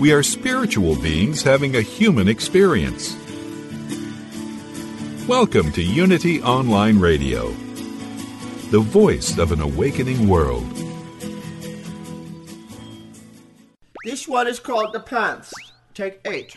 We are spiritual beings having a human experience. Welcome to Unity Online Radio, the voice of an awakening world. This one is called The Plants. Take eight.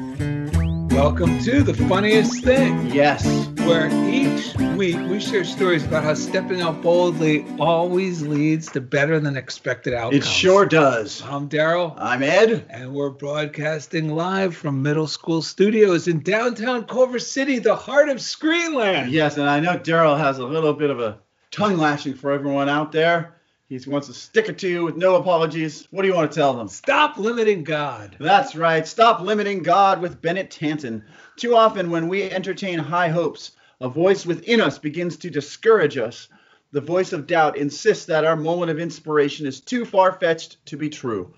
Welcome to the funniest thing. Yes. Where each week we share stories about how stepping out boldly always leads to better than expected outcomes. It sure does. I'm Daryl. I'm Ed. And we're broadcasting live from middle school studios in downtown Culver City, the heart of Screenland. Yes, and I know Daryl has a little bit of a tongue lashing for everyone out there. He wants to stick it to you with no apologies. What do you want to tell them? Stop limiting God. That's right. Stop limiting God with Bennett Tanton. Too often, when we entertain high hopes, a voice within us begins to discourage us. The voice of doubt insists that our moment of inspiration is too far fetched to be true.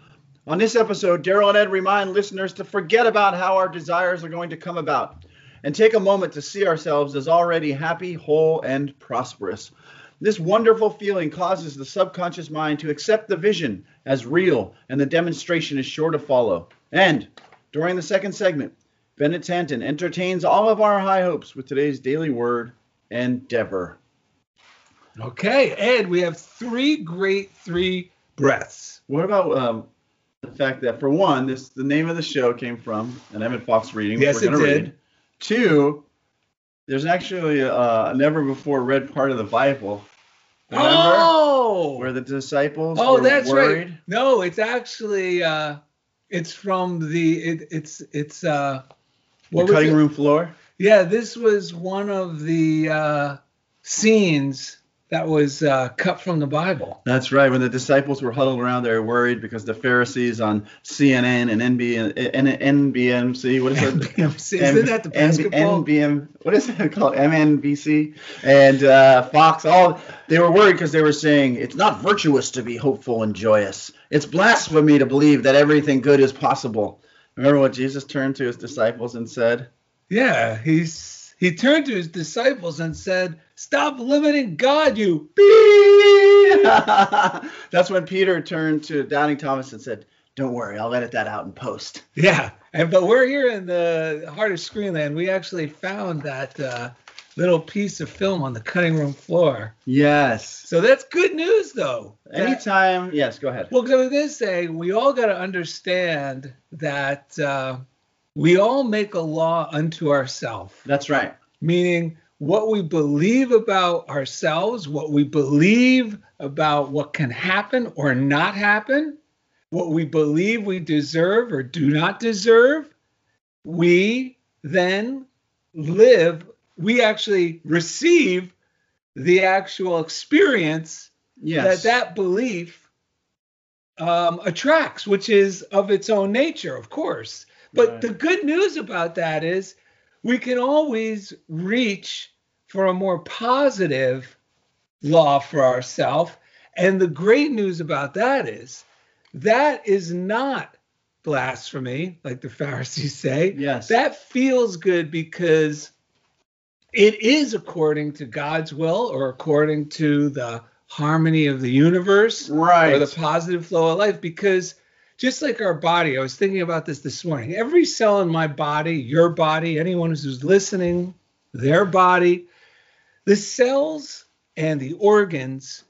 On this episode, Daryl and Ed remind listeners to forget about how our desires are going to come about and take a moment to see ourselves as already happy, whole, and prosperous. This wonderful feeling causes the subconscious mind to accept the vision as real, and the demonstration is sure to follow. And during the second segment, Bennett Tanton entertains all of our high hopes with today's daily word, endeavor. Okay, Ed, we have three great three breaths. What about um, the fact that, for one, this the name of the show came from an Emmet Fox reading. Yes, we're it did. Read. Two, there's actually a, a never before read part of the Bible. Remember? Oh, Where the disciples oh, were that's worried. right. No, it's actually uh, it's from the it, it's it's uh, The was cutting room floor. Yeah, this was one of the uh, scenes that was uh, cut from the Bible. That's right. When the disciples were huddled around, they were worried because the Pharisees on CNN and NB, N- NBMC, what is it? NBMC. Isn't that the basketball? NBM, what is it called? MNBC and uh, Fox. All they were worried because they were saying it's not virtuous to be hopeful and joyous. It's blasphemy to believe that everything good is possible. Remember what Jesus turned to his disciples and said? Yeah, he's he turned to his disciples and said, "Stop limiting God, you." beep." That's when Peter turned to Doubting Thomas and said, "Don't worry, I'll edit that out in post." Yeah, and but we're here in the heart of Screenland. We actually found that uh, little piece of film on the cutting room floor. Yes. So that's good news, though. That- Anytime. Yes, go ahead. Well, 'cause I was going to say, we all got to understand that uh, we all make a law unto ourselves, That's right. meaning what we believe about ourselves, what we believe about what can happen or not happen, what we believe we deserve or do not deserve, we then live, we actually receive the actual experience Yes. that that belief um, attracts, which is of its own nature, of course. But Right. the good news about that is we can always reach for a more positive law for ourselves. And the great news about that is that is not blasphemy, like the Pharisees say. Yes. That feels good because it is according to God's will or according to the harmony of the universe Right. or the positive flow of life because just like our body i was thinking about this this morning every cell in my body your body anyone who's listening their body the cells and the organs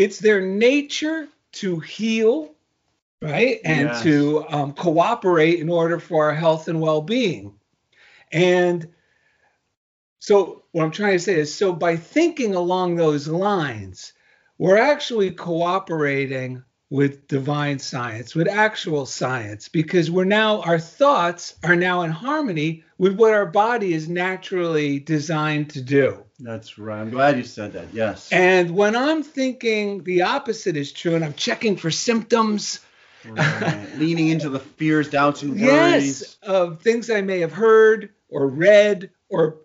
it's their nature to heal, right? And Yes. to um, cooperate in order for our health and well being. And so, what I'm trying to say is so by thinking along those lines, we're actually cooperating with divine science, with actual science, because we're now, our thoughts are now in harmony with what our body is naturally designed to do. That's right. I'm glad you said that. Yes. And when I'm thinking the opposite is true and I'm checking for symptoms, Right. Leaning into the fears, doubts, and worries. yes, of things I may have heard or read or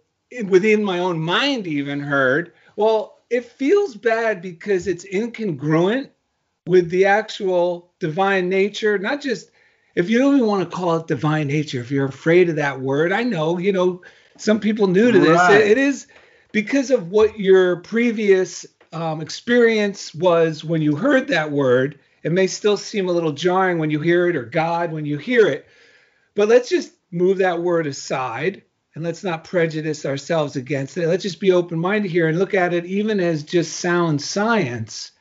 within my own mind even heard, well, it feels bad because it's incongruent with the actual divine nature, not just if you don't even want to call it divine nature, if you're afraid of that word, I know, you know, some people new to this, Right. it- it is because of what your previous um, experience was when you heard that word. It may still seem a little jarring when you hear it, or God when you hear it. But let's just move that word aside and let's not prejudice ourselves against it. Let's just be open minded here and look at it even as just sound science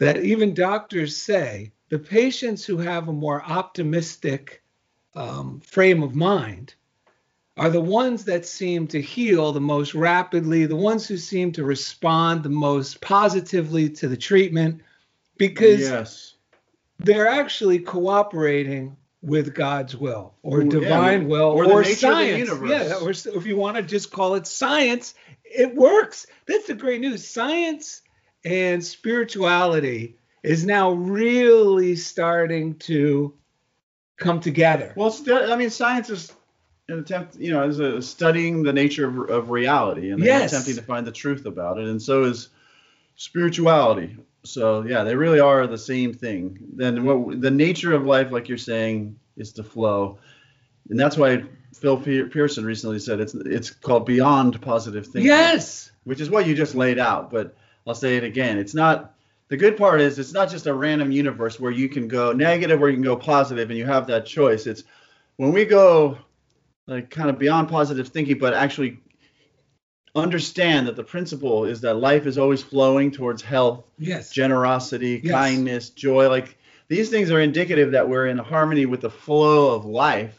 that even doctors say the patients who have a more optimistic um, frame of mind are the ones that seem to heal the most rapidly, the ones who seem to respond the most positively to the treatment because yes. they're actually cooperating with God's will or yeah, divine will or or, the nature of the science. universe. Yeah, or if you want to just call it science, it works. That's the great news. Science and spirituality is now really starting to come together. Well, I mean, science is an attempt, you know, is a studying the nature of, of reality and Yes. attempting to find the truth about it, and so is spirituality. So yeah, they really are the same thing. Then what the nature of life, like you're saying, is to flow, and that's why Phil Pe- Pearson recently said it's it's called beyond positive thinking. yes. which is what you just laid out. But I'll say it again. It's not the good part is it's not just a random universe where you can go negative or you can go positive and you have that choice. It's when we go like kind of beyond positive thinking, but actually understand that the principle is that life is always flowing towards health, Yes. generosity, Yes. kindness, joy. Like these things are indicative that we're in harmony with the flow of life.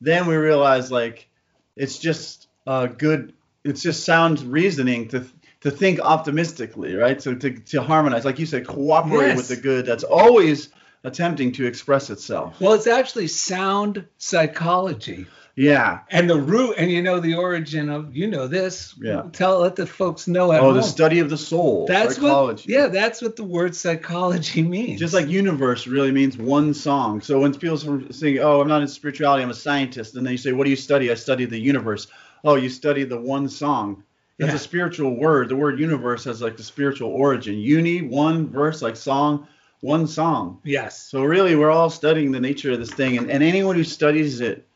Then we realize like it's just uh, good. It's just sound reasoning to to think optimistically, right? So to, to harmonize, like you said, cooperate Yes. with the good that's always attempting to express itself. Well, it's actually sound psychology. Yeah. And the root, and you know the origin of, you know this. Yeah. Tell, let the folks know at Oh, home. the study of the soul. That's psychology. what. Yeah, that's what the word psychology means. Just like universe really means one song. So when people say, "Oh, I'm not in spirituality, I'm a scientist," and then you say, "What do you study?" I study the universe. Oh, you study the one song. That's Yeah. a spiritual word. The word universe has like the spiritual origin. Uni, one verse, like song, one song. Yes. So really, we're all studying the nature of this thing, and, and anyone who studies it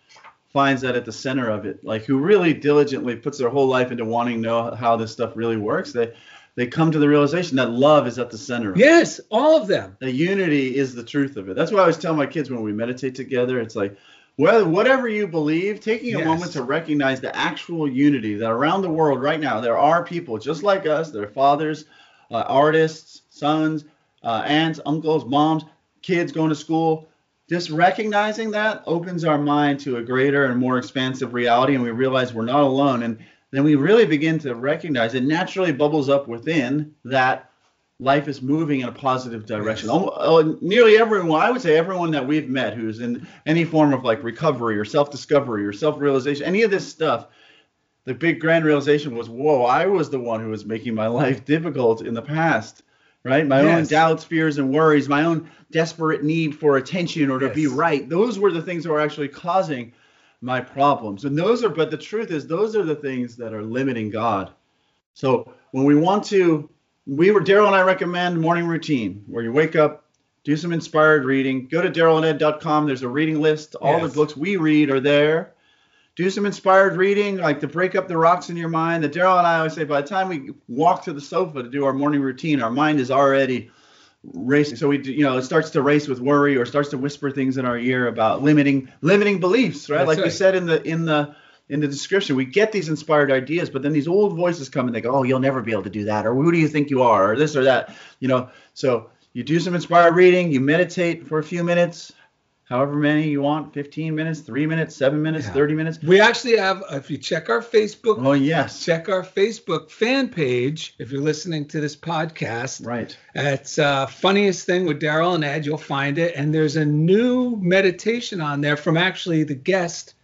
finds that at the center of it. Like who really diligently puts their whole life into wanting to know how this stuff really works. They they come to the realization that love is at the center. of it. Yes, all of them. The unity is the truth of it. That's what I always tell my kids when we meditate together. It's like, well, whatever you believe, taking a Yes. moment to recognize the actual unity that around the world right now there are people just like us. They're fathers, uh, artists, sons, uh, aunts, uncles, moms, kids going to school. Just recognizing that opens our mind to a greater and more expansive reality, and we realize we're not alone. And then we really begin to recognize it naturally bubbles up within that life is moving in a positive direction. Almo- uh, nearly everyone, I would say everyone that we've met who's in any form of like recovery or self-discovery or self-realization, any of this stuff, the big grand realization was, whoa, I was the one who was making my life difficult in the past, right? My own doubts, fears, and worries, my own desperate need for attention or to be right. Those were the things that were actually causing my problems. And those are, but the truth is, those are the things that are limiting God. So when we want to, we were Daryl and I recommend morning routine where you wake up, do some inspired reading. Go to darylanded.com. There's a reading list. All Yes. the books we read are there. Do some inspired reading, like to break up the rocks in your mind. That Daryl and I always say, by the time we walk to the sofa to do our morning routine, our mind is already racing. So we, do, you know, it starts to race with worry or starts to whisper things in our ear about limiting limiting beliefs, right? That's like we said in the in the in the description, we get these inspired ideas, but then these old voices come and they go, "Oh, you'll never be able to do that," or "Who do you think you are?" or this or that. You know, so you do some inspired reading, you meditate for a few minutes, however many you want 15 minutes, three minutes, seven minutes, Yeah. 30 minutes. We actually have, if you check our Facebook, Oh, yes. check our Facebook fan page. If you're listening to this podcast, Right. it's uh, funniest thing with Daryl and Ed. You'll find it, and there's a new meditation on there from actually the guest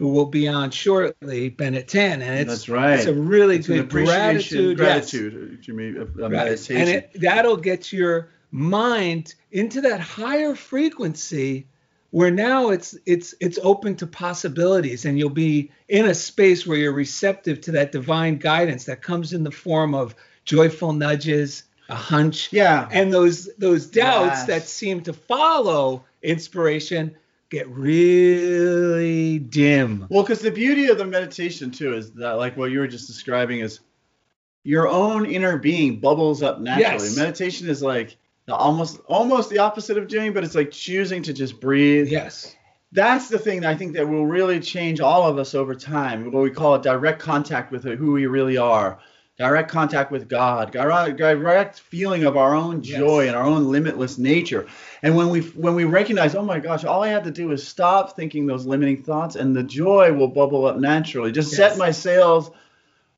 who will be on shortly, Bennett Tan, and it's That's right. It's a really It's good appreciation, gratitude. yes. gratitude, Jimmy, Right. meditation. And it, that'll get your mind into that higher frequency where now it's it's it's open to possibilities and you'll be in a space where you're receptive to that divine guidance that comes in the form of joyful nudges, a hunch, yeah. and those those doubts Yes. that seem to follow inspiration get really dim. Well, because the beauty of the meditation too is that, like what you were just describing, is your own inner being bubbles up naturally. Yes. Meditation is like the almost almost the opposite of doing, but it's like choosing to just breathe. Yes. That's the thing that I think that will really change all of us over time. What we call a direct contact with who we really are, direct contact with God, direct, feeling of our own joy Yes. and our own limitless nature. And when we when we recognize, oh my gosh, all I have to do is stop thinking those limiting thoughts, and the joy will bubble up naturally. Just set my sails.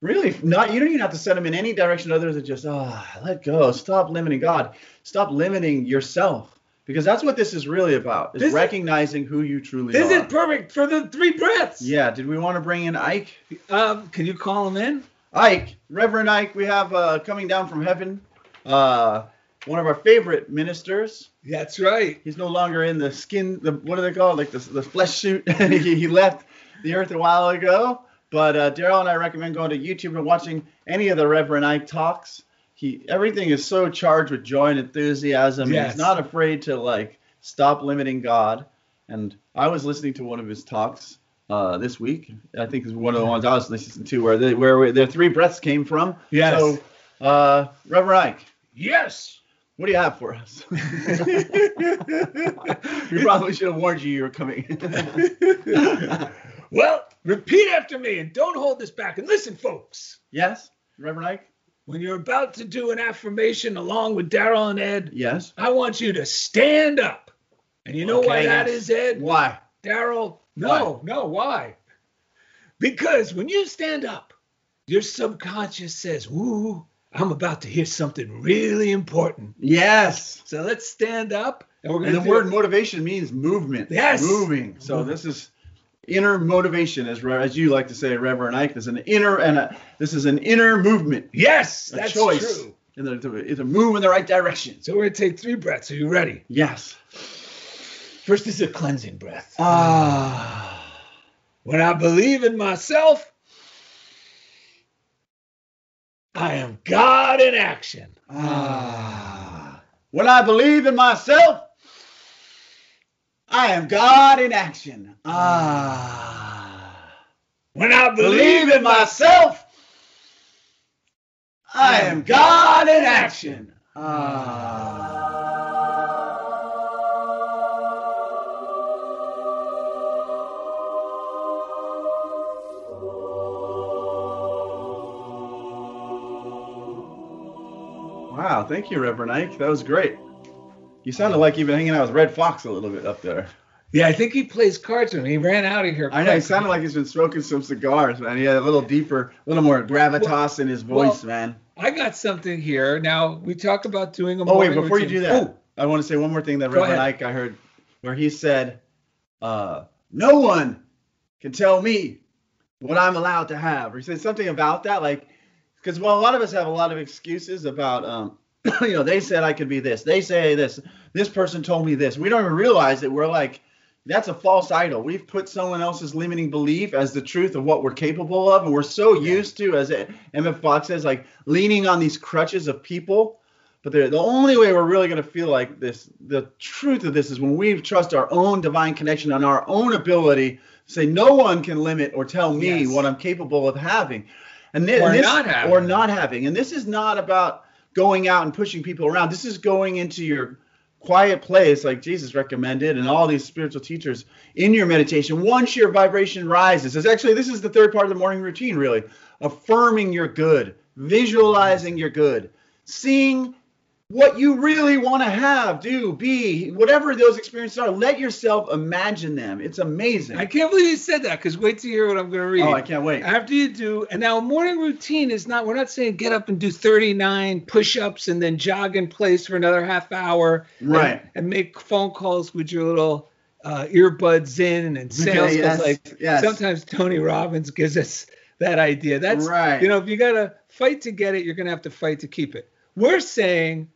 Really, not you don't even have to set them in any direction other than just ah, let go. Stop limiting God. Stop limiting yourself. Because that's what this is really about, is This is- recognizing who you truly This are. is perfect for the three breaths. Yeah, did we want to bring in Ike? Um, can you call him in? Ike, Reverend Ike, we have uh, coming down from heaven, uh, one of our favorite ministers. That's right. He's no longer in the skin, the what do they call it, like the, the flesh suit. he, he left the earth a while ago. But uh, Daryl and I recommend going to YouTube and watching any of the Reverend Ike talks. He everything is so charged with joy and enthusiasm. and Yes. He's not afraid to like stop limiting God. And I was listening to one of his talks uh, this week. I think is one of the ones I was listening to where the, where their three breaths came from. Yes. So, uh, Reverend Ike, Yes. what do you have for us? we probably should have warned you you were coming. Well, repeat after me and don't hold this back. And listen, folks, yes, Reverend Ike. when you're about to do an affirmation along with Daryl and Ed, Yes. I want you to stand up. And you know why Okay, that yes. is, Ed? Why? Daryl? No, no, why? Because when you stand up, your subconscious says, Woo, I'm about to hear something really important. Yes. So let's stand up and we're And the word motivation means movement. Yes. Moving. So this is inner motivation, as as you like to say, Reverend Ike. There's an inner and a, this is an inner movement. Yes, A that's choice. true. And it's a move in the right direction. So we're going to take three breaths. Are you ready? Yes. First is a cleansing breath. Ah. When I believe in myself, I am God in action. Ah. When I believe in myself, I am God in action. Ah. When I Believe in myself, I am God in action. Ah. Wow, thank you, Reverend Ike. That was great. You sounded like you've been hanging out with Redd Foxx a little bit up there. Yeah, I think he plays cards with me. He ran out of here. I know. He sounded like he's been smoking some cigars, man. He had a little deeper, a little more gravitas in his voice, well, man. I got something here. Now we talk about doing a. Oh wait, before you do that, Ooh, I want to say one more thing that Go Reverend ahead. Ike I heard, where he said, uh, "No one can tell me what I'm allowed to have." Or he said something about that, like, because well, a lot of us have a lot of excuses about, um, you know, they said I could be this, they say this, this person told me this. We don't even realize that we're like. That's a false idol. We've put someone else's limiting belief as the truth of what we're capable of, and we're so used to, as Emmet Fox says, like leaning on these crutches of people but the, the only way we're really going to feel like this, the truth of this is when we trust our own divine connection and our own ability say, no one can limit or tell me Yes. what I'm capable of having. And, Or this, not having. Or not having. And this is not about going out and pushing people around. This is going into your quiet place like Jesus recommended and all these spiritual teachers in your meditation once your vibration rises. It's actually this is the third part of the morning routine really. Affirming your good, visualizing your good, seeing what you really want to have, do, be, whatever those experiences are. Let yourself imagine them. It's amazing. I can't believe you said that because wait to hear what I'm going to read. Oh, I can't wait. After you do, and now a morning routine is not, we're not saying get up and do 39 push ups and then jog in place for another half hour. Right. And, and make phone calls with your little uh, earbuds in and sales. yes, like yes. sometimes Tony Robbins gives us that idea. That's Right. You know, if you got to fight to get it, you're going to have to fight to keep it. We're saying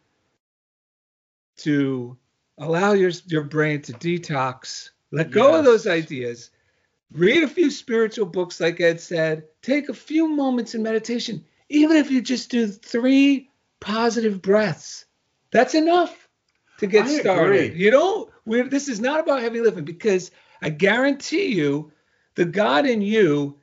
to allow your your brain to detox, let go of those ideas, read a few spiritual books, like Ed said, take a few moments in meditation, even if you just do three positive breaths. That's enough to get I started. agree. You don't. We're, this is not about heavy lifting because I guarantee you, the God in you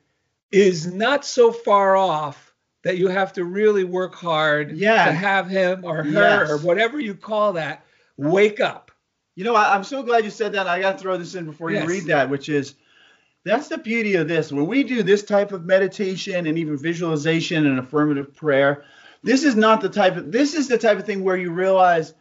is not so far off that you have to really work hard Yeah. to have him or her Yes. or whatever you call that wake up. You know, I, I'm so glad you said that. I got to throw this in before Yes. you read that, which is that's the beauty of this. When we do this type of meditation and even visualization and affirmative prayer, this is not the type of this is the type of thing where you realize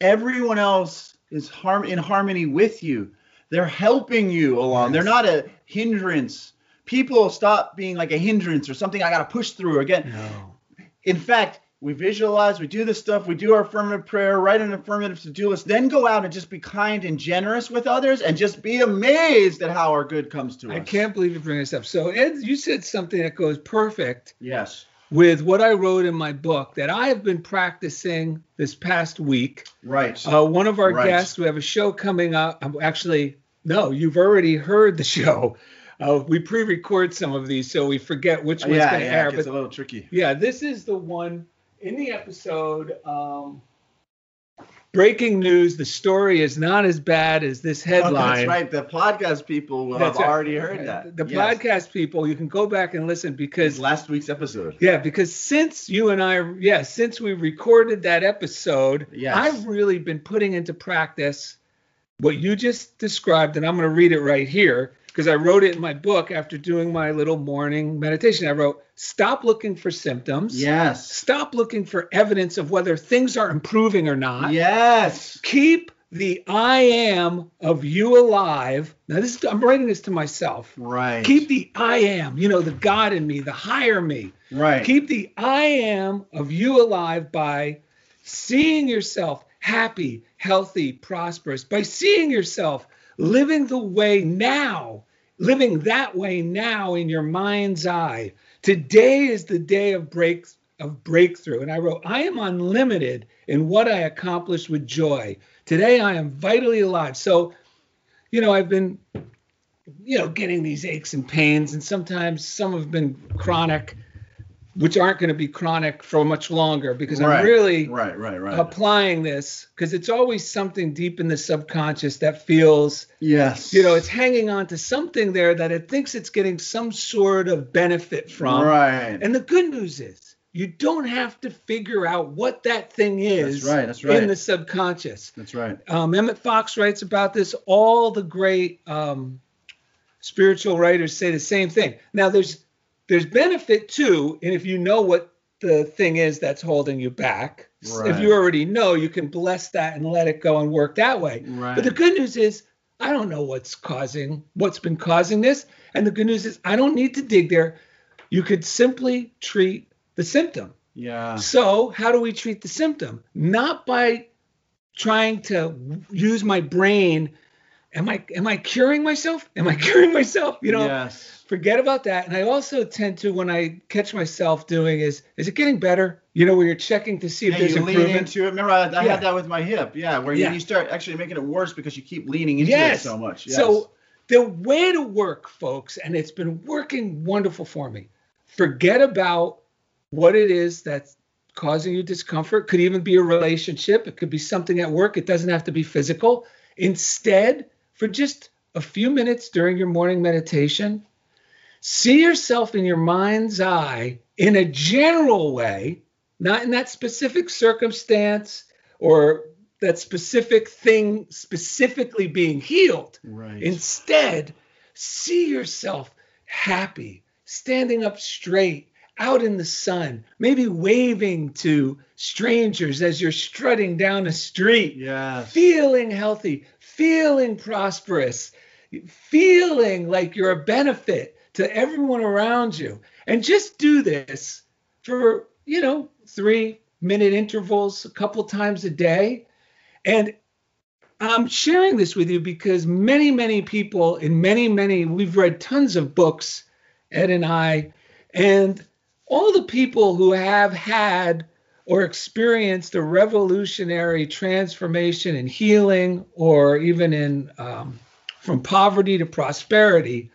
everyone else is harm in harmony with you. They're helping you along. They're not a hindrance. People stop being like a hindrance or something I got to push through again. No. In fact, we visualize, we do this stuff, we do our affirmative prayer, write an affirmative to do list, then go out and just be kind and generous with others and just be amazed at how our good comes to I us. I can't believe you bring this up. So Ed, you said something that goes perfect Yes. with what I wrote in my book that I have been practicing this past week. Right. Uh, one of our Right. guests, we have a show coming up. um, Actually, no, you've already heard the show. Uh, we pre-record some of these, so we forget which one's yeah, going to yeah, air. it gets But a little tricky. yeah, this is the one in the episode. Um, breaking news: the story is not as bad as this Oh, headline. that's right. The podcast people will That's have right. already heard that. The Yes. podcast people, you can go back and listen because last week's episode. yeah, because since you and I, yeah, since we recorded that episode, Yes. I've really been putting into practice what you just described, and I'm going to read it right here because I wrote it in my book after doing my little morning meditation. I wrote, "Stop looking for symptoms. Yes. Stop looking for evidence of whether things are improving or not. Yes. Keep the I am of you alive." Now, this is I'm writing this to myself. Right. Keep the I am, you know, the God in me, the higher me. right. Keep the I am of you alive by seeing yourself happy, healthy, prosperous, by seeing yourself living the way now, living that way now in your mind's eye. Today is the day of break of breakthrough. And I wrote, I am unlimited in what I accomplish with joy. Today I am vitally alive. So, you know, I've been you know, getting these aches and pains, and sometimes some have been chronic, which aren't going to be chronic for much longer because right. I'm really Right, right, right. applying this because it's always something deep in the subconscious that feels, yes. you know, it's hanging on to something there that it thinks it's getting some sort of benefit from. Right. And the good news is, you don't have to figure out what that thing is That's right, that's right. in the subconscious. That's right. Um, Emmet Fox writes about this. All the great um, spiritual writers say the same thing. Now, there's there's benefit too, and if you know what the thing is that's holding you back, if you already know, you can bless that and let it go and work that way. Right. But the good news is, I don't know what's causing what's been causing this, and the good news is, I don't need to dig there. You could simply treat the symptom. Yeah. So, how do we treat the symptom? Not by trying to use my brain. Am I am I curing myself? Am I curing myself? You know, yes. forget about that. And I also tend to when I catch myself doing is is it getting better? You know, where you're checking to see if Yeah, there's you lean improvement. into it. Remember, I, I Yeah. had that with my hip. Yeah, where Yeah. You, you start actually making it worse because you keep leaning into yes. it so much. Yes. So the way to work, folks, and it's been working wonderful for me. Forget about what it is that's causing you discomfort. Could even be a relationship. It could be something at work. It doesn't have to be physical. Instead, for just a few minutes during your morning meditation, see yourself in your mind's eye in a general way, not in that specific circumstance or that specific thing specifically being healed. Right. Instead, see yourself happy, standing up straight, out in the sun, maybe waving to strangers as you're strutting down a street, Yes. feeling healthy, feeling prosperous, feeling like you're a benefit to everyone around you. And just do this for, you know, three minute intervals a couple times a day. And I'm sharing this with you because many, many people in many, many, we've read tons of books, Ed and I, and all the people who have had or experienced a revolutionary transformation in healing or even in um, from poverty to prosperity,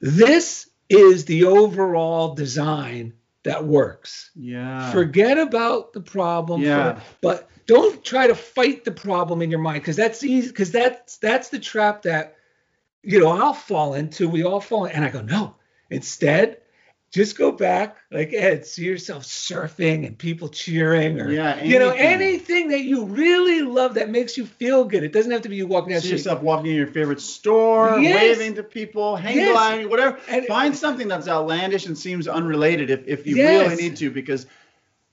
this is the overall design that works. Yeah. Forget about the problem. for- Yeah. but don't try to fight the problem in your mind because that's easy. Because that's that's the trap that you know I'll fall into. We all fall in. And I go no. Instead, just go back like Ed. See yourself surfing and people cheering, or Yeah, you know anything. that you really love that makes you feel good. It doesn't have to be you walking the See yourself walking in your favorite store, Yes. waving to people, hang Yes. gliding, whatever. And- Find something that's outlandish and seems unrelated if, if you Yes. really need to, because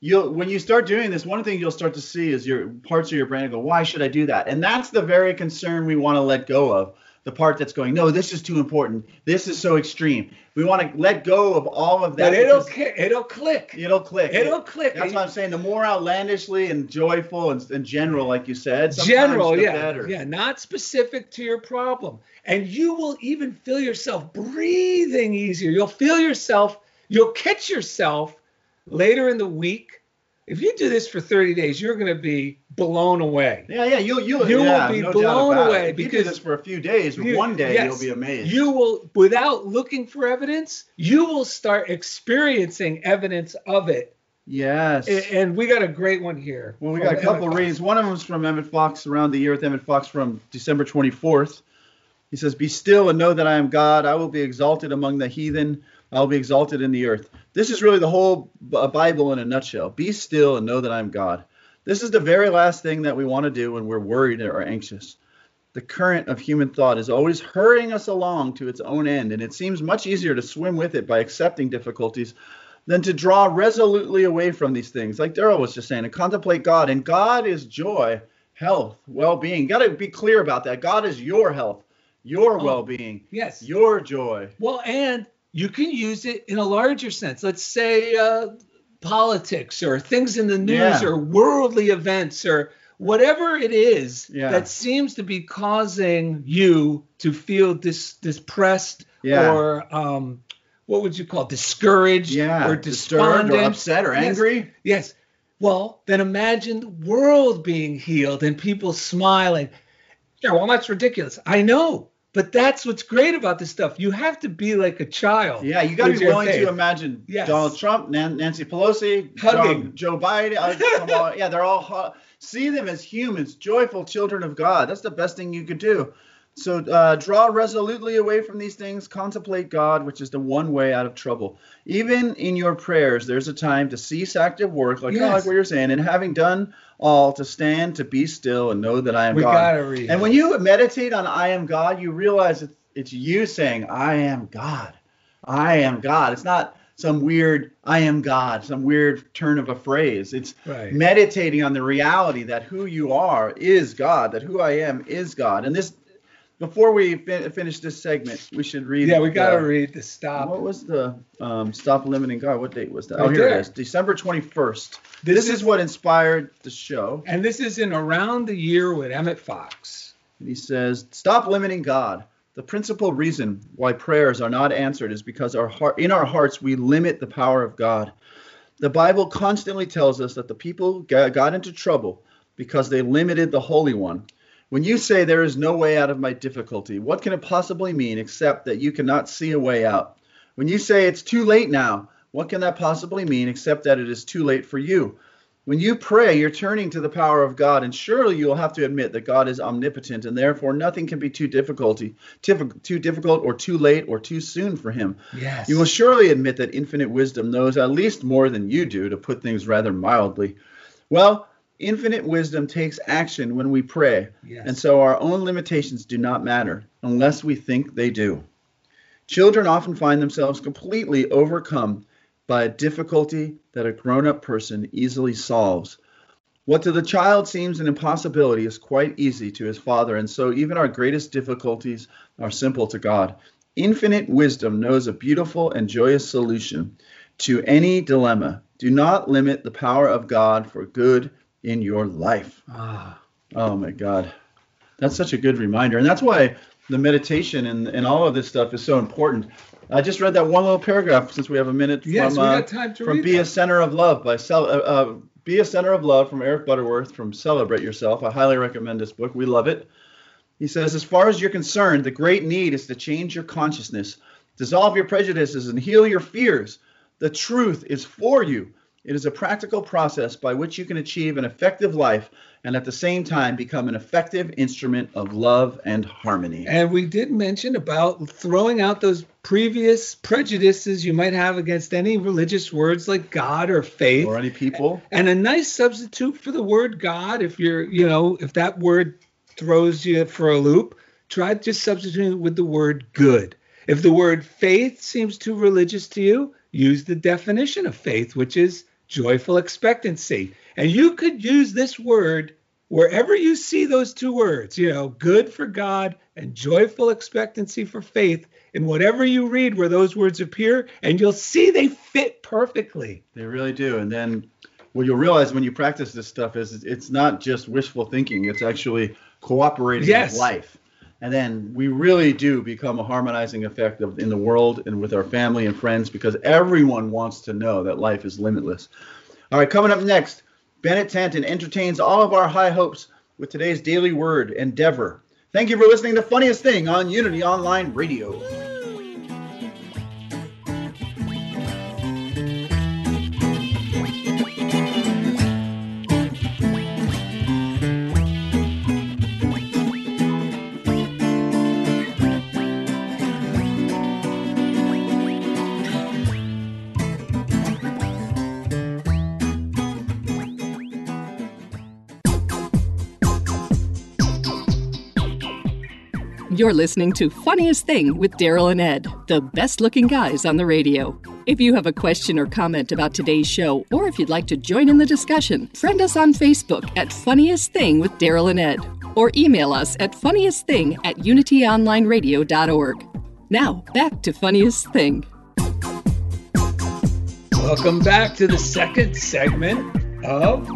you'll when you start doing this, one thing you'll start to see is your parts of your brain go, why should I do that? And that's the very concern we want to let go of. The part that's going, no, this is too important. This is so extreme. We want to let go of all of that. but it'll ki- it'll click. it'll click. It'll click. That's what I'm saying. The more outlandishly and joyful and, and general, like you said, general the yeah better. yeah not specific to your problem and you will even feel yourself breathing easier you'll feel yourself you'll catch yourself later in the week if you do this for 30 days you're going to be blown away Yeah, yeah, you'll you'll You will be no blown away If you do this for a few days, You- one day yes, you'll be amazed. you will without looking for evidence you will start experiencing evidence of it yes. And we got a great one here well, we got a oh, couple Emmet Fox. readings. One of them is from Emmet Fox around the year with Emmet Fox from December 24th. He says, "Be still and know that I am God. I will be exalted among the heathen. I will be exalted in the earth." This is really the whole uh, Bible in a nutshell. Be still and know that I am God. This is the very last thing that we want to do when we're worried or anxious. The current of human thought is always hurrying us along to its own end, and it seems much easier to swim with it by accepting difficulties than to draw resolutely away from these things, like Daryl was just saying, to contemplate God. And God is joy, health, well being. Got to be clear about that. God is your health, your Oh, well being, yes your joy. Well, and you can use it in a larger sense. Let's say uh, politics or things in the news Yeah. or worldly events or whatever it is Yeah. that seems to be causing you to feel dis- depressed Yeah. or um, what would you call it? discouraged Yeah, or disturbed or upset or Yes. angry. Yes. Well, then imagine the world being healed and people smiling. Yeah, well, that's ridiculous. I know, but that's what's great about this stuff. You have to be like a child. Yeah, you got to be willing faith. to imagine Yes. Donald Trump, Nan- Nancy Pelosi. John- Joe Biden. uh, come yeah, they're all see them as humans, joyful children of God. That's the best thing you could do. So uh, draw resolutely away from these things. Contemplate God, which is the one way out of trouble. Even in your prayers, there's a time to cease active work, like kind of like what you're saying, and having done all, to stand, to be still, and know that I am We God. gotta read. And when you meditate on I am God, you realize it's, it's you saying, I am God. I am God. It's not some weird I am God, some weird turn of a phrase. It's Right. meditating on the reality that who you are is God, that who I am is God. And this, before we fin- finish this segment, we should read. yeah, we got to read the stop. What was the um, stop limiting God? What date was that? Right oh, here there. it is, December 21st. This This, is- is what inspired the show. And this is in Around the Year with Emmet Fox. And he says, Stop limiting God. The principal reason why prayers are not answered is because our heart, in our hearts we limit the power of God. The Bible constantly tells us that the people got into trouble because they limited the Holy One. When you say there is no way out of my difficulty, what can it possibly mean except that you cannot see a way out? When you say it's too late now, what can that possibly mean except that it is too late for you? When you pray, you're turning to the power of God, and surely you'll have to admit that God is omnipotent, and therefore nothing can be too difficulty, too difficult, or too late, or too soon for Him. Yes. You will surely admit that infinite wisdom knows at least more than you do, to put things rather mildly. Well, Infinite wisdom takes action when we pray, Yes. and so our own limitations do not matter unless we think they do. Children often find themselves completely overcome by a difficulty that a grown up person easily solves. What to the child seems an impossibility is quite easy to his father, and so even our greatest difficulties are simple to God. Infinite wisdom knows a beautiful and joyous solution to any dilemma. Do not limit the power of God for good in your life. Ah, Oh my God. That's such a good reminder. And that's why the meditation and, and all of this stuff is so important. I just read that one little paragraph since we have a minute Yes, from, we uh, got time to from read Be a. Center of Love by Cel- uh, uh, Be a Center of Love from Eric Butterworth from Celebrate Yourself. I highly recommend this book. We love it. He says, as far as you're concerned, the great need is to change your consciousness, dissolve your prejudices, and heal your fears. The truth is for you. It is a practical process by which you can achieve an effective life and at the same time become an effective instrument of love and harmony. and we did mention about throwing out those previous prejudices you might have against any religious words like God or faith. Or any people. And a nice substitute for the word God, if you're, you know, if that word throws you for a loop, try just substituting it with the word good. If the word faith seems too religious to you, use the definition of faith, which is joyful expectancy. And you could use this word wherever you see those two words, you know, good for God and joyful expectancy for faith, in whatever you read where those words appear, and you'll see they fit perfectly. They really do. And then what you'll realize when you practice this stuff is it's not just wishful thinking, it's actually cooperating Yes. with life. And then we really do become a harmonizing effect of in the world and with our family and friends because everyone wants to know that life is limitless. All right, coming up next, Bennett Tanton entertains all of our high hopes with today's daily word, endeavor. Thank you for listening to Funniest Thing on Unity Online Radio. You're listening to Funniest Thing with Daryl and Ed, the best looking guys on the radio. If you have a question or comment about today's show, or if you'd like to join in the discussion, friend us on Facebook at Funniest Thing with Daryl and Ed, or email us at funniestthing at unityonlineradio.org. Now, back to Funniest Thing. Welcome back to the second segment of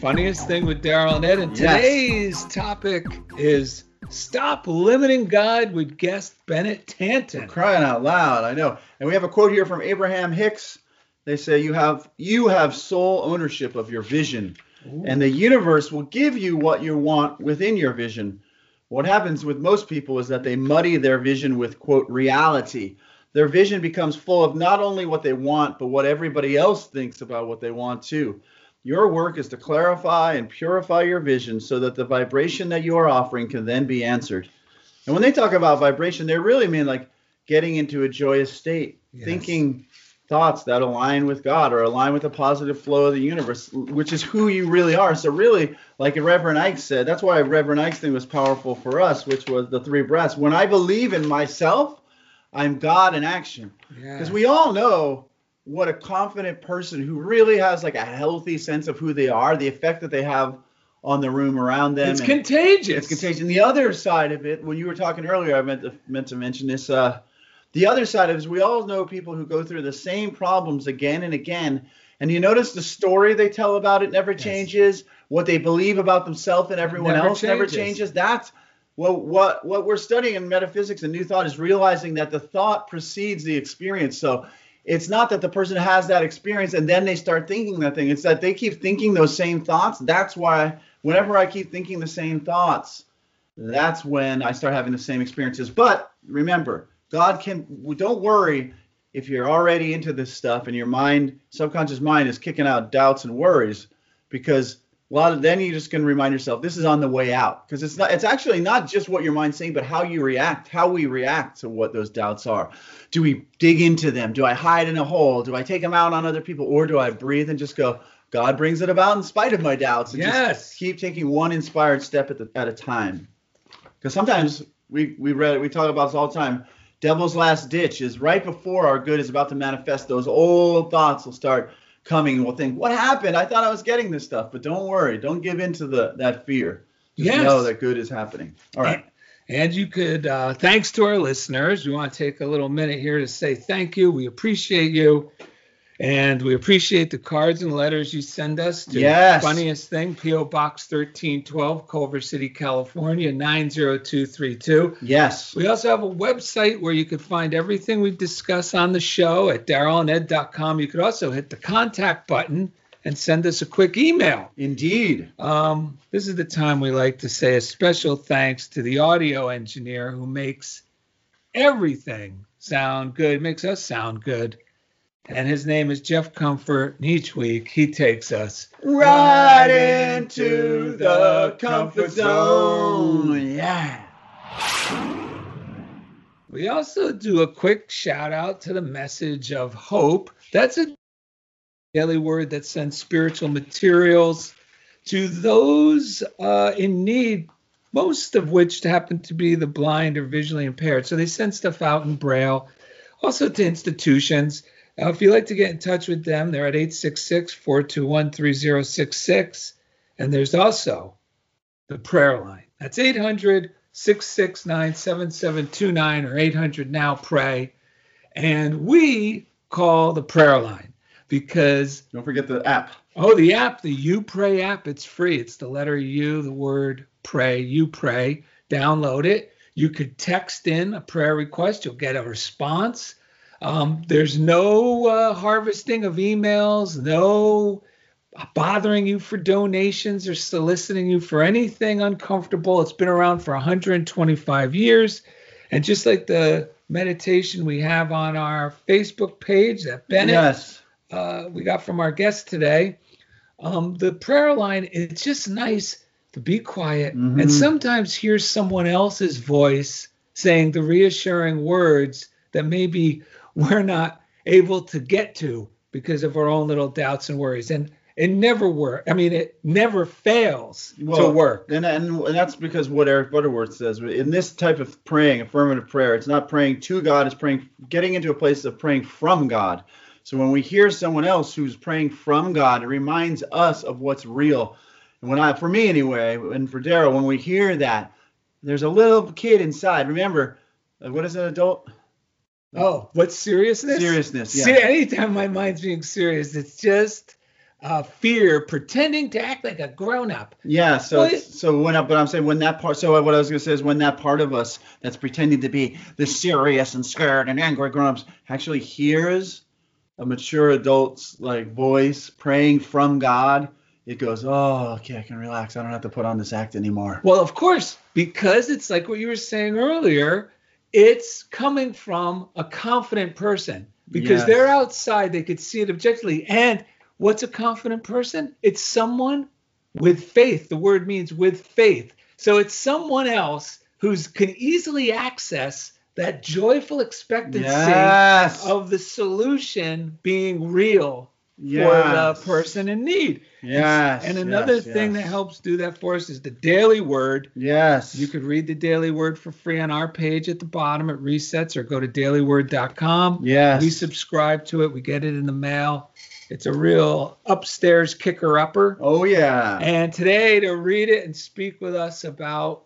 Funniest Thing with Daryl and Ed. And Yes. today's topic is Stop Limiting God with guest Bennett Tanton. Crying out loud, I know. And we have a quote here from Abraham Hicks. They say you have you have sole ownership of your vision, and the universe will give you what you want within your vision. What happens with most people is that they muddy their vision with quote reality. Their vision becomes full of not only what they want, but what everybody else thinks about what they want too. Your work is to clarify and purify your vision so that the vibration that you are offering can then be answered. And when they talk about vibration, they really mean like getting into a joyous state, Yes. thinking thoughts that align with God or align with the positive flow of the universe, which is who you really are. So really, like Reverend Ike said, that's why Reverend Ike's thing was powerful for us, which was the three breaths. When I believe in myself, I'm God in action. Because we all know what a confident person who really has like a healthy sense of who they are, the effect that they have on the room around them. it's contagious. it's contagion. The other side of it, when you were talking earlier, I meant to meant to mention this. Uh, the other side of it is we all know people who go through the same problems again and again, and you notice the story they tell about it never changes. What they believe about themselves and everyone Never else never changes. changes. That's what what what we're studying in metaphysics and new thought is realizing that the thought precedes the experience. So it's not that the person has that experience and then they start thinking that thing. It's that they keep thinking those same thoughts. That's why whenever I keep thinking the same thoughts, that's when I start having the same experiences. But remember, God can. Don't worry if you're already into this stuff and your mind, subconscious mind, is kicking out doubts and worries, because of then you're just going to remind yourself this is on the way out. Because it's not. It's actually not just what your mind's saying, but how you react, how we react to what those doubts are. Do we dig into them? Do I hide in a hole? Do I take them out on other people, or do I breathe and just go? God brings it about in spite of my doubts. And Yes. Just keep taking one inspired step at the, at a time. Because sometimes we we read we talk about this all the time. Devil's last ditch is right before our good is about to manifest. Those old thoughts will start coming, we'll think, "What happened? I thought I was getting this stuff." But don't worry. Don't give in to the that fear. Just Yes. know that good is happening. All right. And you could, uh, thanks to our listeners, we want to take a little minute here to say thank you. We appreciate you. And we appreciate the cards and letters you send us to Yes. Funniest Thing, P.O. Box 1312, Culver City, California, 90232. Yes. We also have a website where you could find everything we discuss on the show at darylanded.com. You could also hit the contact button and send us a quick email. Indeed. Um, this is the time we like to say a special thanks to the audio engineer who makes everything sound good, makes us sound good. And his name is Jeff Comfort. And each week he takes us Right into the comfort zone. Yeah. We also do a quick shout out to the message of hope. That's a daily word that sends spiritual materials to those uh, in need, most of which happen to be the blind or visually impaired. So they send stuff out in Braille, also to institutions. Uh, if you'd like to get in touch with them, they're at 866 421 3066. And there's also the prayer line. That's 800 669 7729 or 800 now pray. And we call the prayer line because, Don't forget the app. oh, the app, the You Pray app, it's free. It's the letter U, the word pray, You Pray. Download it. You could text in a prayer request, you'll get a response. Um, there's no uh, harvesting of emails, no bothering you for donations or soliciting you for anything uncomfortable. It's been around for 125 years. And just like the meditation we have on our Facebook page that Bennett Yes. uh, we got from our guest today, um, the prayer line, it's just nice to be quiet Mhm. and sometimes hear someone else's voice saying the reassuring words that maybe we're not able to get to because of our own little doubts and worries. And it never works. I mean, it never fails to work. And, and and that's because what Eric Butterworth says in this type of praying, affirmative prayer, it's not praying to God, it's praying, getting into a place of praying from God. So when we hear someone else who's praying from God, it reminds us of what's real. And when I, for me anyway, and for Daryl, when we hear that, there's a little kid inside. Remember, uh, what is an adult? Oh, what seriousness? Seriousness, yeah. See, anytime my mind's being serious, it's just uh, fear pretending to act like a grown up. Yeah, so Well, so when I, but I'm saying when that part. So what I was gonna say is when that part of us that's pretending to be the serious and scared and angry grown-ups actually hears a mature adult's like voice praying from God, it goes, oh, okay, I can relax. I don't have to put on this act anymore. Well, of course, because it's like what you were saying earlier, it's coming from a confident person because Yes. they're outside, they could see it objectively. And what's a confident person? It's someone with faith. The word means with faith. So it's someone else who's can easily access that joyful expectancy Yes. of the solution being real for the person in need. Yes. And another yes, thing yes. that helps do that for us is the daily word. Yes. You could read the daily word for free on our page at the bottom at resets or go to dailyword.com. Yes. We subscribe to it, we get it in the mail. It's a real upstairs kicker upper. Oh yeah. And today, to read it and speak with us about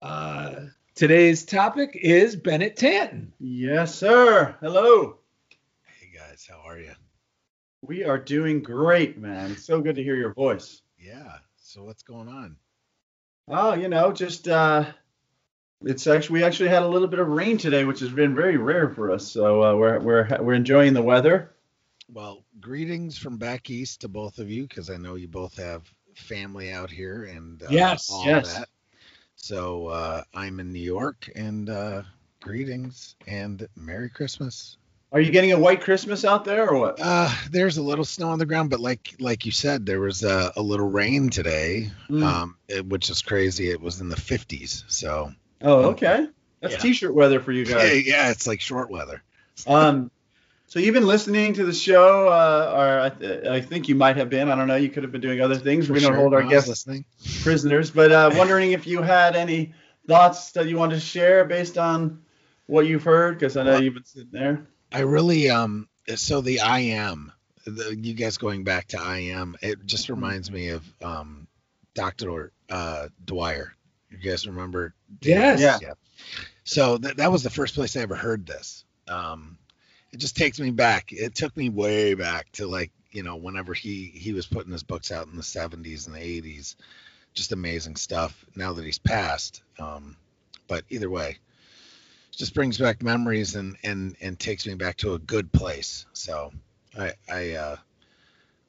uh, today's topic is Bennett Tanton. yes, sir. Hello. Hey guys, how are you? We are doing great, man. It's so good to hear your voice. Yeah. So what's going on? Oh, you know, just uh, it's actually we actually had a little bit of rain today, which has been very rare for us. So uh, we're we're we're enjoying the weather. Well, greetings from back east to both of you because I know you both have family out here and uh, Yes, yes. that. So uh, I'm in New York and uh, greetings and Merry Christmas. Are you getting a white Christmas out there or what? Uh, there's a little snow on the ground, but like like you said, there was a, a little rain today, Mm. um, it- which is crazy. It was in the 50s, so oh, okay. That's Yeah. t-shirt weather for you guys. yeah, it's like short weather. Um, So you've been listening to the show, uh, or I, th- I think you might have been. I don't know. You could have been doing other things. we don't hold our guests listening. prisoners, but uh, wondering if you had any thoughts that you wanted to share based on what you've heard, because I know Well- you've been sitting there. I really um so the I am the, you guys going back to I am it just reminds me of um Dr. uh Dyer. You guys remember? Yes. Yeah. So that that was the first place I ever heard this. Um it just takes me back. It took me way back to like, you know, whenever he he was putting his books out in the 70s and the 80s. Just amazing stuff now that he's passed. Um but either way, just brings back memories and and and takes me back to a good place. So I I uh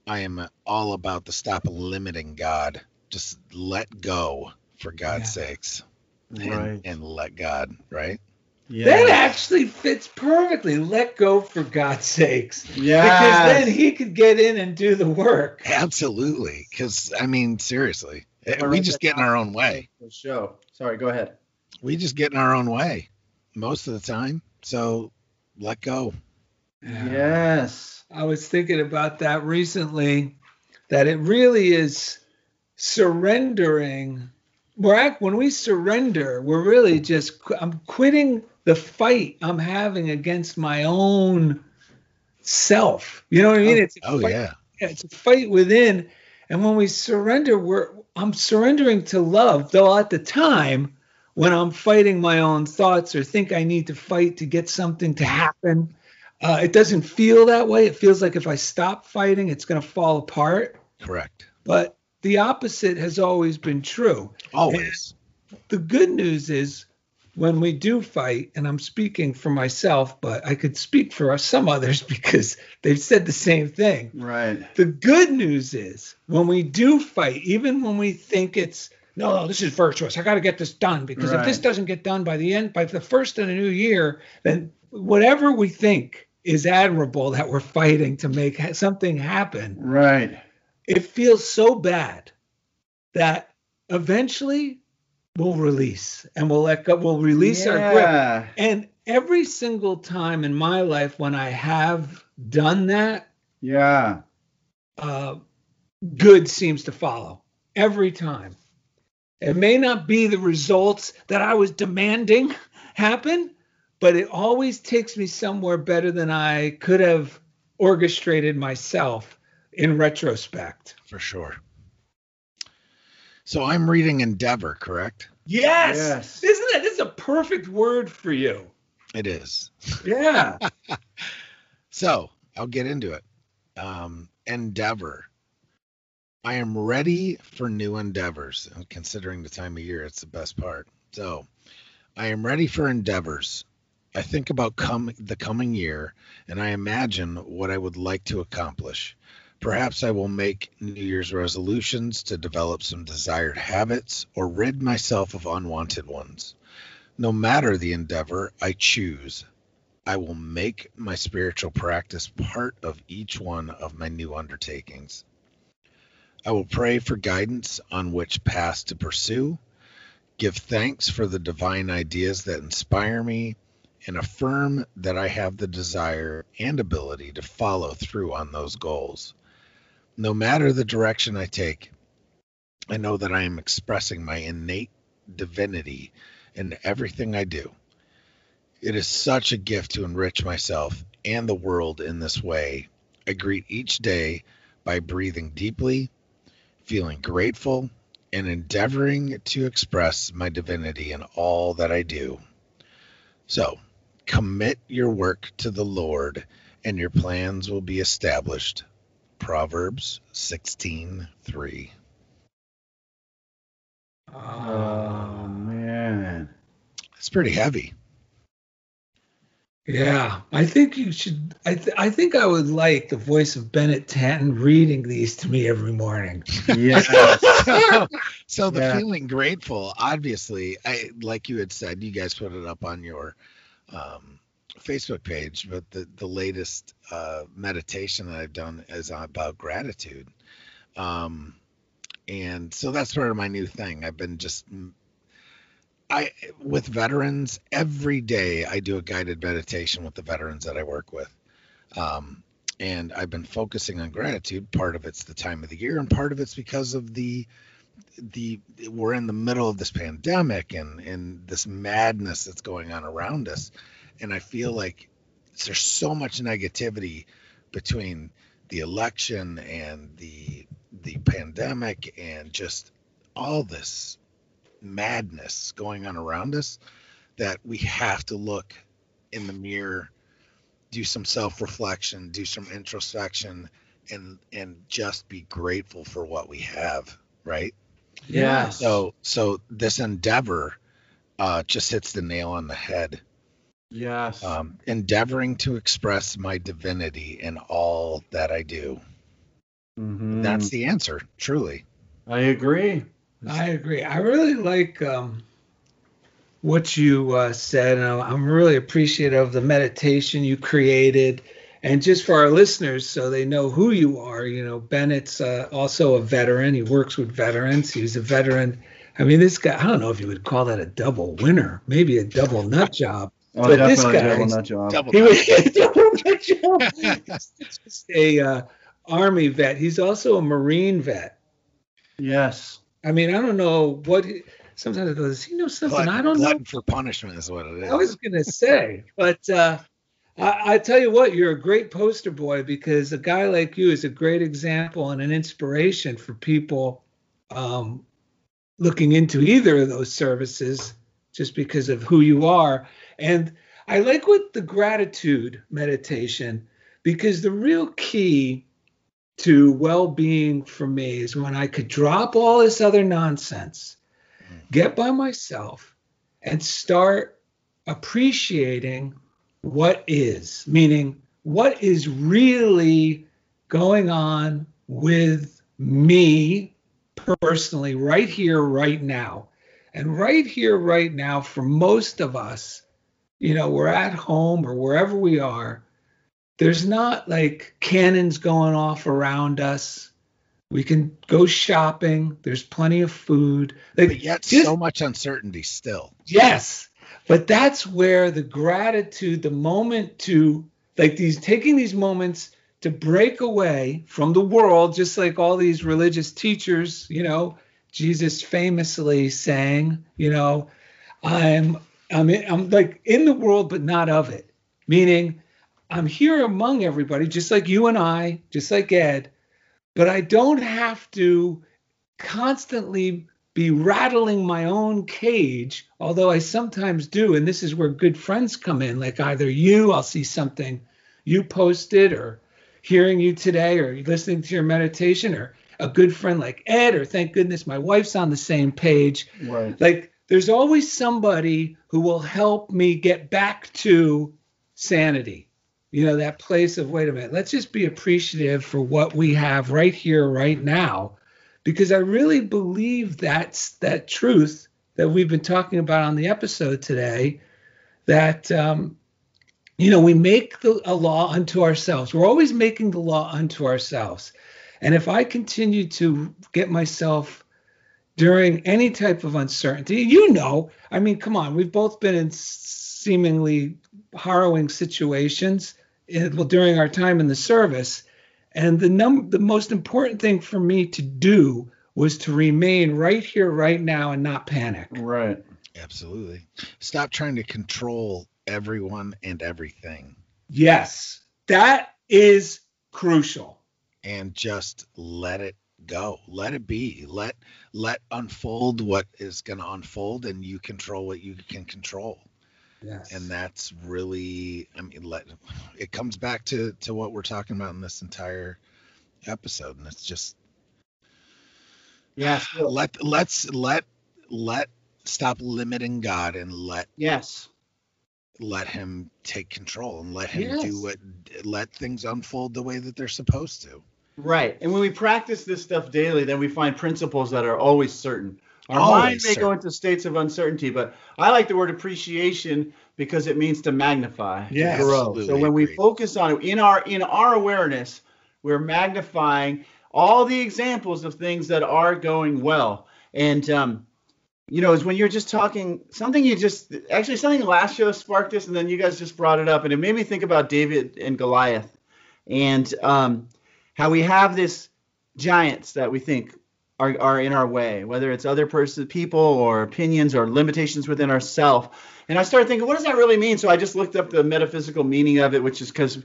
I am all about the stop limiting God. Just let go for God's Yeah. sakes. And, Right. and let God, right? Yeah. That actually fits perfectly. Let go for God's sakes. Yeah. Because then he could get in and do the work. Absolutely. Because I mean, seriously, I'll we write just that get in our own way. show. Sorry, go ahead. We just get in our own way most of the time. So let go. Yes. I was thinking about that recently, that it really is surrendering. We're act, when we surrender, we're really just I'm quitting the fight I'm having against my own self. You know what I mean? Oh, it's Oh fight, yeah. it's a fight within. And when we surrender, we're I'm surrendering to love. Though at the time, when I'm fighting my own thoughts or think I need to fight to get something to happen, uh, it doesn't feel that way. It feels like if I stop fighting, it's going to fall apart. Correct. But the opposite has always been true. Always. The good news is when we do fight, and I'm speaking for myself, but I could speak for some others because they've said the same thing. Right. The good news is when we do fight, even when we think it's no, no, this is virtuous. I got to get this done because if this doesn't get done by the end, by the first of the new year, then whatever we think is admirable that we're fighting to make something happen, Right. it feels so bad that eventually we'll release and we'll let go. We'll release our grip. Yeah. And every single time in my life when I have done that, Yeah. uh, good seems to follow every time. It may not be the results that I was demanding happen, but it always takes me somewhere better than I could have orchestrated myself in retrospect. For sure. So I'm reading Endeavor, correct? Yes. Yes. Isn't that this is a perfect word for you? It is. Yeah. So I'll get into it. Um, endeavor. I am ready for new endeavors. Uh, considering the time of year, it's the best part. So I am ready for endeavors. I think about come the coming year and I imagine what I would like to accomplish. Perhaps I will make New Year's resolutions to develop some desired habits or rid myself of unwanted ones. No matter the endeavor I choose, I will make my spiritual practice part of each one of my new undertakings. I will pray for guidance on which path to pursue, give thanks for the divine ideas that inspire me, and affirm that I have the desire and ability to follow through on those goals. No matter the direction I take, I know that I am expressing my innate divinity in everything I do. It is such a gift to enrich myself and the world in this way. I greet each day by breathing deeply, feeling grateful, and endeavoring to express my divinity in all that I do. So, commit your work to the Lord, and your plans will be established. Proverbs 16:3. Oh man. It's pretty heavy. Yeah, I think you should. I th- I think I would like the voice of Bennett Tanton reading these to me every morning. Yes. so, so the Yeah. feeling grateful, obviously, I like you had said, you guys put it up on your um, Facebook page, but the the latest uh, meditation that I've done is about gratitude, um, and so that's part of my new thing. I've been just I with veterans every day. I do a guided meditation with the veterans that I work with. Um, and I've been focusing on gratitude. Part of it's the time of the year, and part of it's because of the the we're in the middle of this pandemic and and this madness that's going on around us, and I feel like there's so much negativity between the election and the the pandemic and just all this madness going on around us that we have to look in the mirror do some self-reflection do some introspection and and just be grateful for what we have right Yes. so so this endeavor uh just hits the nail on the head Yes. um endeavoring to express my divinity in all that i do Mhm. that's the answer truly I agree. I agree. I really like um, what you uh, said, and I'm really appreciative of the meditation you created. And just for our listeners, so they know who you are, you know, Bennett's uh, also a veteran. He works with veterans. He's a veteran. I mean, this guy, I don't know if you would call that a double winner, maybe a double nut job. Oh, But this definitely guy double nut job. double He was a double nut job. He's a uh, army vet. He's also a marine vet. Yes. I mean, I don't know what. He, sometimes I go, does he know something Glutton- I don't know? for punishment is what it is I was gonna say, but uh, I, I tell you what, you're a great poster boy because a guy like you is a great example and an inspiration for people um, looking into either of those services, just because of who you are. And I like what the gratitude meditation because the real key to well-being for me is when I could drop all this other nonsense, get by myself, and start appreciating what is, meaning what is really going on with me personally right here, right now. And right here, right now, for most of us, you know, we're at home or wherever we are, there's not like cannons going off around us. We can go shopping. There's plenty of food. Like, but yet just- so much uncertainty still Yes. But that's where the gratitude, the moment to like these taking these moments to break away from the world, just like all these religious teachers, you know, Jesus famously saying, you know, I'm I'm in, I'm like in the world but not of it. Meaning I'm here among everybody, just like you and I, just like Ed, but I don't have to constantly be rattling my own cage, although I sometimes do. And this is where good friends come in, like either you, I'll see something you posted, or hearing you today, or listening to your meditation, or a good friend like Ed, or thank goodness my wife's on the same page. Right. Like there's always somebody who will help me get back to sanity. You know, that place of, wait a minute, let's just be appreciative for what we have right here, right now because I really believe that's that truth that we've been talking about on the episode today. That um, you know we make the, a law unto ourselves. We're always making the law unto ourselves. And if I continue to get myself during any type of uncertainty, you know, I mean, come on, we've both been in seemingly harrowing situations during our time in the service. And the num the most important thing for me to do was to remain right here, right now, and not panic. Right. absolutely stop trying to control everyone and everything Yes, that is crucial. and just let it go let it be let let unfold what is going to unfold and you control what you can control Yes. and that's really i mean let it comes back to to what we're talking about in this entire episode and it's just Yes. let let's let let stop limiting god and let Yes. let him take control and let him Yes. do what let things unfold the way that they're supposed to Right. And when we practice this stuff daily, then we find principles that are always certain. Our Always mind may go into states of uncertainty, but I like the word appreciation because it means to magnify, to grow. So when we focus on it in our in our awareness, we're magnifying all the examples of things that are going well. And um, you know, is when you're just talking something you just actually something last show sparked this, and then you guys just brought it up, and it made me think about David and Goliath. and um, how we have this giants that we think are, are in our way, whether it's other person, people, or opinions, or limitations within ourselves. And I started thinking, what does that really mean? So I just looked up the metaphysical meaning of it, which is because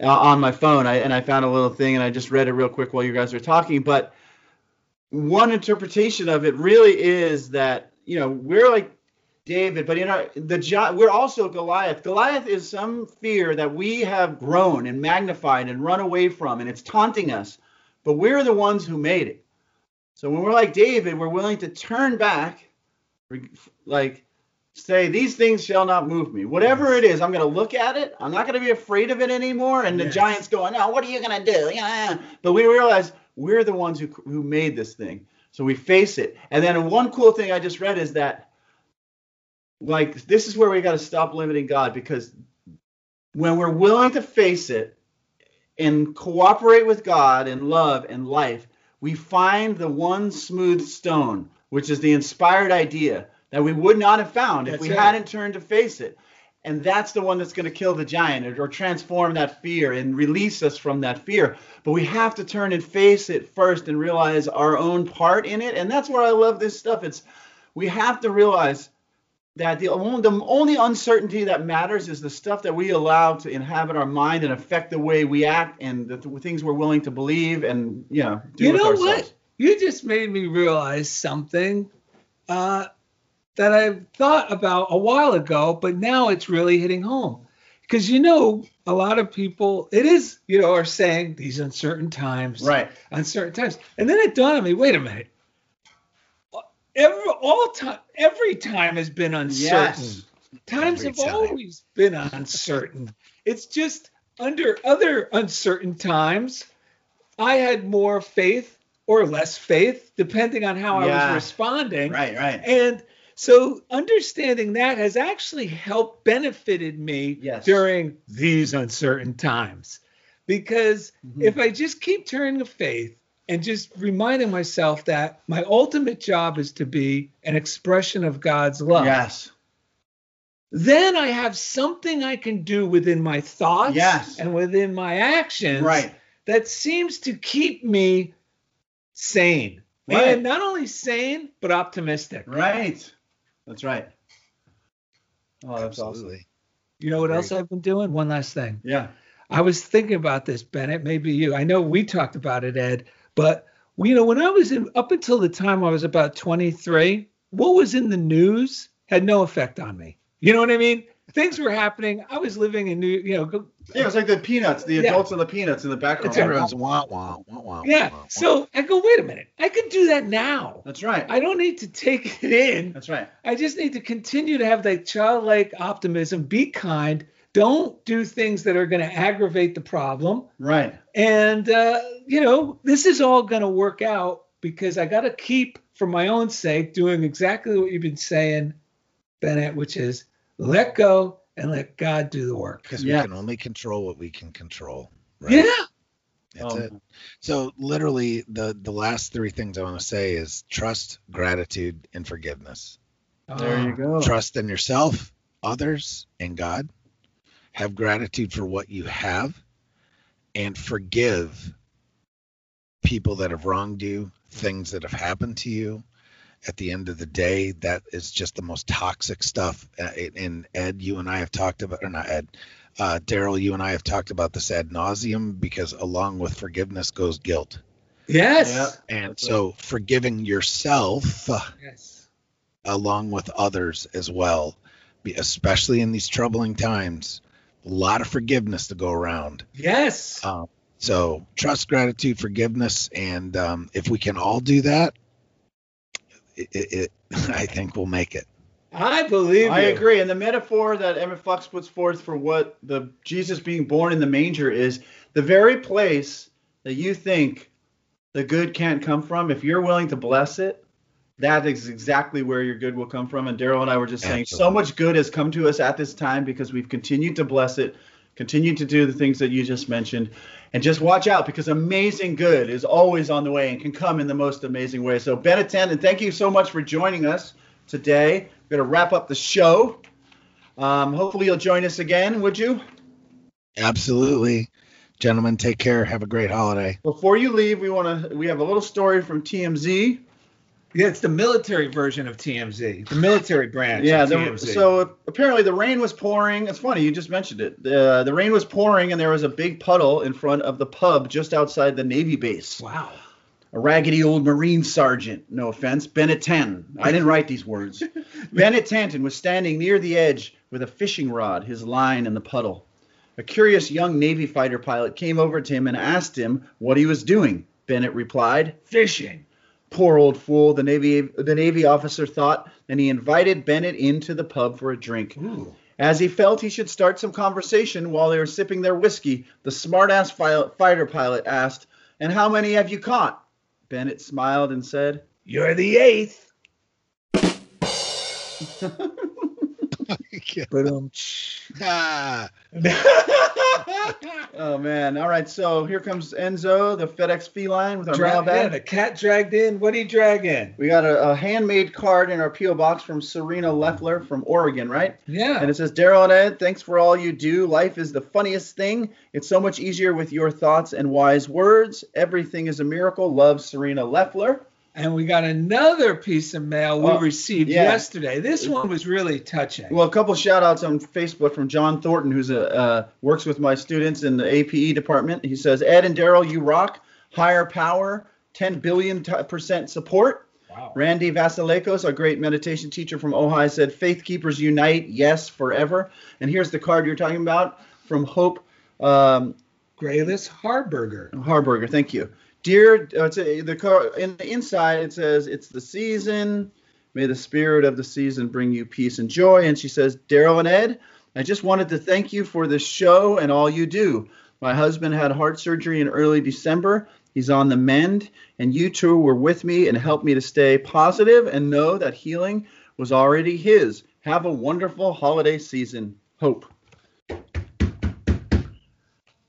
uh, on my phone, I, and I found a little thing, and I just read it real quick while you guys were talking. But one interpretation of it really is that you know we're like David, but in our the we're also Goliath. Goliath is some fear that we have grown and magnified and run away from, and it's taunting us. But we're the ones who made it. So when we're like David, we're willing to turn back, like say these things shall not move me. Whatever it is, I'm going to look at it. I'm not going to be afraid of it anymore. And the giant's going, "No, what are you going to do?" Yeah. But we realize we're the ones who who made this thing. So we face it. And then one cool thing I just read is that like this is where we got to stop limiting God because when we're willing to face it and cooperate with God in love and life, we find the one smooth stone, which is the inspired idea that we would not have found if we right. hadn't turned to face it. And that's the one that's going to kill the giant or, transform that fear and release us from that fear. But we have to turn and face it first and realize our own part in it. And that's where I love this stuff. It's we have to realize that the only, the only uncertainty that matters is the stuff that we allow to inhabit our mind and affect the way we act and the, the things we're willing to believe and you know do you know ourselves. what you just made me realize something uh, that i thought about a while ago but now it's really hitting home. Because you know a lot of people it is you know are saying these uncertain times. Right. Uncertain times. And then it dawned on me wait a minute every all time every time has been uncertain. Yes. Times every have time. always been uncertain. It's just under other uncertain times, I had more faith or less faith, depending on how yeah. I was responding. Right, right. And so understanding that has actually helped benefited me yes. during these uncertain times. Because mm-hmm. if I just keep turning to faith and just reminding myself that my ultimate job is to be an expression of God's love. Yes. Then I have something I can do within my thoughts yes. and within my actions right. that seems to keep me sane. Right. And not only sane, but optimistic. Right. That's right. Oh, that's Absolutely. awesome. You know what Great. else I've been doing? One last thing. Yeah. I was thinking about this, Bennett. Maybe you. I know we talked about it, Ed. But you know, when I was in up until the time I was about 23, what was in the news had no effect on me. You know what I mean? Things were happening. I was living in New, you know. Yeah, it was like the peanuts, the adults yeah. and the peanuts in the background. Everyone's wah wah wah wah. Yeah. Wah, wah. So I go, wait a minute. I could do that now. That's right. I don't need to take it in. That's right. I just need to continue to have that childlike optimism, be kind, don't do things that are going to aggravate the problem. Right. And, uh, you know, this is all going to work out because I got to keep, for my own sake, doing exactly what you've been saying, Bennett, which is let go and let God do the work. Because yeah. we can only control what we can control. Right? Yeah. That's oh. it. So literally the the last three things I want to say is trust, gratitude, and forgiveness. There you go. Trust in yourself, others, and God have gratitude for what you have, and forgive people that have wronged you, things that have happened to you. At the end of the day, that is just the most toxic stuff. Uh, and Ed, you and I have talked about, or not Ed, uh, Daryl, you and I have talked about this ad nauseum because along with forgiveness goes guilt. Yes. Yeah, and so right. forgiving yourself, yes. along with others as well, especially in these troubling times, a lot of forgiveness to go around. Yes. Um, so trust, gratitude, forgiveness, and um, if we can all do that, it, it, I think we'll make it. I believe. I you. agree. And the metaphor that Emmet Fox puts forth for what the Jesus being born in the manger is the very place that you think the good can't come from. If you're willing to bless it, that is exactly where your good will come from. And Daryl and I were just saying, Absolutely. so much good has come to us at this time because we've continued to bless it, continued to do the things that you just mentioned. And just watch out because amazing good is always on the way and can come in the most amazing way. So, Ben and thank you so much for joining us today. We're going to wrap up the show. Um, hopefully, you'll join us again, would you? Absolutely Gentlemen, take care. Have a great holiday. Before you leave, we want to we have a little story from TMZ. Yeah, it's the military version of TMZ, the military branch. Yeah, the, TMZ. so apparently the rain was pouring. It's funny you just mentioned it. The the rain was pouring and there was a big puddle in front of the pub just outside the Navy base. wow. A raggedy old Marine sergeant, no offense, Bennett Tanton. I didn't write these words. Bennett Tanton was standing near the edge with a fishing rod, his line in the puddle. A curious young Navy fighter pilot came over to him and asked him what he was doing. Bennett replied, Fishing. Poor old fool, the Navy the Navy officer thought, and he invited Bennett into the pub for a drink. Ooh. As he felt he should start some conversation while they were sipping their whiskey, the smartass fi- fighter pilot asked, "And how many have you caught?" Bennett smiled and said, You're the eighth. But um. Ah, "Oh man! All right, so here comes Enzo, the FedEx feline, with our Dra- yeah, mailbag. the cat dragged in. What did he drag in? We got a, a handmade card in our PO box from Serena Leffler from Oregon, right? Yeah. And it says, Daryl and Ed, thanks for all you do. Life is the funniest thing. It's so much easier with your thoughts and wise words. Everything is a miracle. Love, Serena Leffler. And we got another piece of mail we Oh, received yeah. yesterday. This one was really touching. Well, a couple shout outs on Facebook from John Thornton, who's a uh, works with my students in the APE department. He says, Ed and Daryl, you rock. Higher power, 10 billion t- percent support. wow. Randy Vasilekos, a great meditation teacher from Ojai, said, Faith Keepers Unite, yes, forever. And here's the card you're talking about from Hope um, Grayless Harburger. Harburger. Thank you. Dear, uh, a, the car in the inside it says it's the season. May the spirit of the season bring you peace and joy. And she says, Daryl and Ed, I just wanted to thank you for this show and all you do. My husband had heart surgery in early December. He's on the mend, and you two were with me and helped me to stay positive and know that healing was already his. Have a wonderful holiday season. Hope.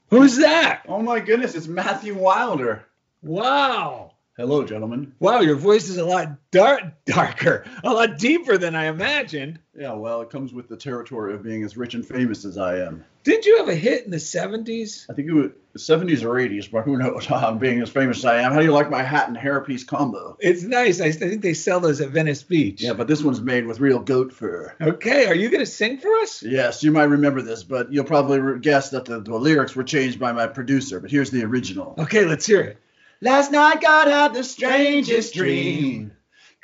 Who's that? Oh my goodness, it's Matthew Wilder. Wow. Hello, gentlemen. Wow, your voice is a lot dark, darker, a lot deeper than I imagined. Yeah, well, it comes with the territory of being as rich and famous as I am. Didn't you have a hit in the 70s? I think it was the 70s or 80s, but who knows? I'm uh, being as famous as I am. How do you like my hat and hairpiece combo? It's nice. I, think they sell those at Venice Beach. Yeah, but this one's made with real goat fur. Okay, are you going to sing for us? Yes, you might remember this, but you'll probably guess that the, the lyrics were changed by my producer. But here's the original. Okay, let's hear it. Last night God had the strangest dream.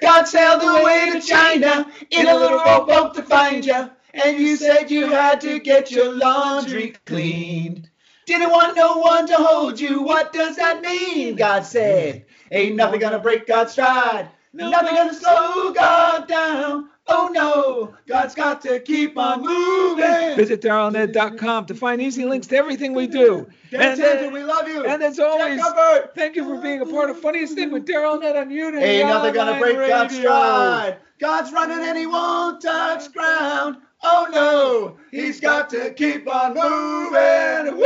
God sailed away to China in a little rowboat to find you. And you said you had to get your laundry cleaned. Didn't want no one to hold you. What does that mean? God said, Ain't nothing gonna break God's stride. Nothing gonna slow God down. Oh no, God's got to keep on moving. Visit darylned.com to find easy links to everything we do. And, uh, we love you. and as always, thank you for being a part of Funniest Thing with Daryl and Ed on Unity. Ain't nothing gonna break God's Radio. stride. God's running and he won't touch ground. Oh no, he's got to keep on moving. Woo!